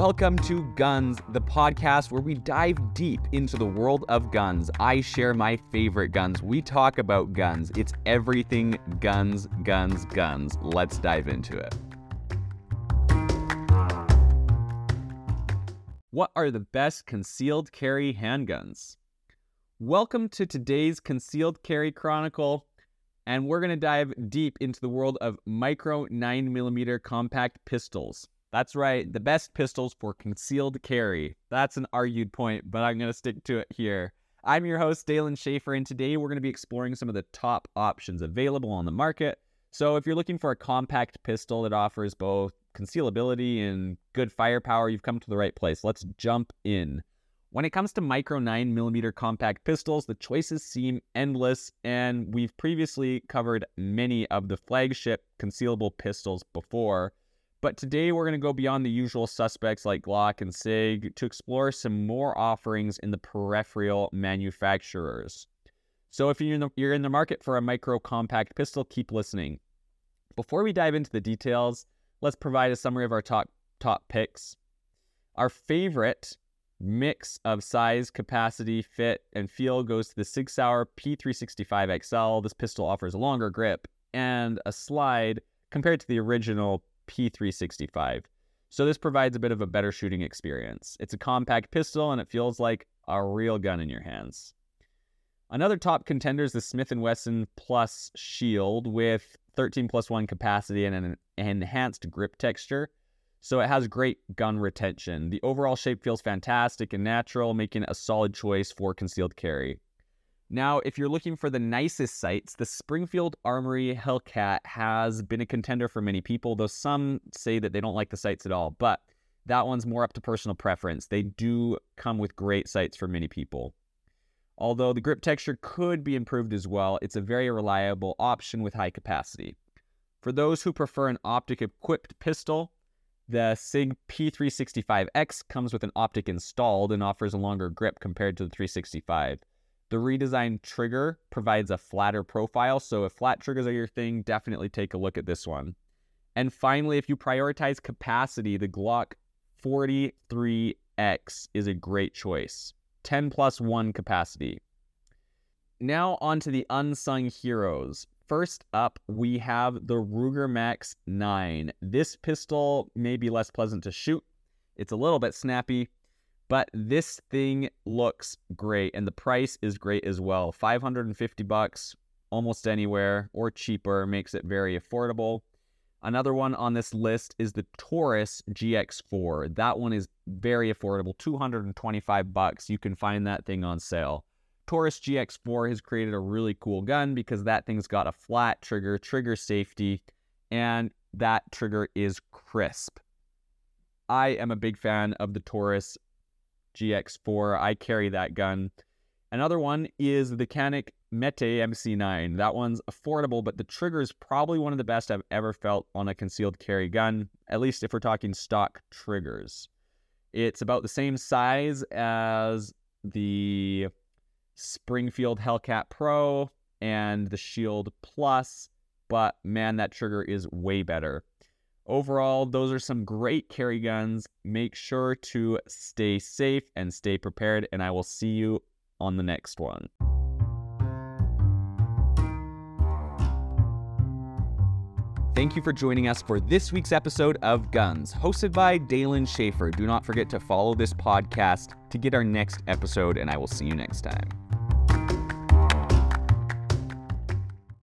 Welcome to Guns, the podcast where we dive deep into the world of guns. I share my favorite guns. We talk about guns. It's everything guns, guns, guns. Let's dive into it. What are the best concealed carry handguns? Welcome to today's Concealed Carry Chronicle, and we're going to dive deep into the world of micro 9mm compact pistols. That's right, the best pistols for concealed carry. That's an argued point, but I'm going to stick to it here. I'm your host, Dalen Schaefer, and today we're going to be exploring some of the top options available on the market. So, if you're looking for a compact pistol that offers both concealability and good firepower, you've come to the right place. Let's jump in. When it comes to micro 9mm compact pistols, the choices seem endless, and we've previously covered many of the flagship concealable pistols before. But today we're going to go beyond the usual suspects like Glock and SIG to explore some more offerings in the peripheral manufacturers. So if you're in the, you're in the market for a micro compact pistol, keep listening. Before we dive into the details, let's provide a summary of our top top picks. Our favorite mix of size, capacity, fit, and feel goes to the Sig Sauer P365 XL. This pistol offers a longer grip and a slide compared to the original P365. So this provides a bit of a better shooting experience. It's a compact pistol and it feels like a real gun in your hands. Another top contender is the Smith & Wesson Plus Shield with 13 plus 1 capacity and an enhanced grip texture. So it has great gun retention. The overall shape feels fantastic and natural, making it a solid choice for concealed carry. Now, if you're looking for the nicest sights, the Springfield Armory Hellcat has been a contender for many people, though some say that they don't like the sights at all. But that one's more up to personal preference. They do come with great sights for many people. Although the grip texture could be improved as well, it's a very reliable option with high capacity. For those who prefer an optic equipped pistol, the SIG P365X comes with an optic installed and offers a longer grip compared to the 365. The redesigned trigger provides a flatter profile, so if flat triggers are your thing, definitely take a look at this one. And finally, if you prioritize capacity, the Glock 43X is a great choice. 10 plus 1 capacity. Now, on to the unsung heroes. First up, we have the Ruger Max 9. This pistol may be less pleasant to shoot. It's a little bit snappy, but this thing looks great and the price is great as well. 550 bucks almost anywhere or cheaper makes it very affordable. Another one on this list is the Taurus GX4. That one is very affordable, 225 bucks. You can find that thing on sale. Taurus GX4 has created a really cool gun because that thing's got a flat trigger, trigger safety, and that trigger is crisp. I am a big fan of the Taurus GX4. I carry that gun. Another one is the Canik Mete MC9. That one's affordable, but the trigger is probably one of the best I've ever felt on a concealed carry gun, at least if we're talking stock triggers. It's about the same size as the Springfield Hellcat Pro and the Shield Plus, but man, that trigger is way better. Overall, those are some great carry guns. Make sure to stay safe and stay prepared, and I will see you on the next one. Thank you for joining us for this week's episode of Guns, hosted by Dalen Schaefer. Do not forget to follow this podcast to get our next episode, and I will see you next time.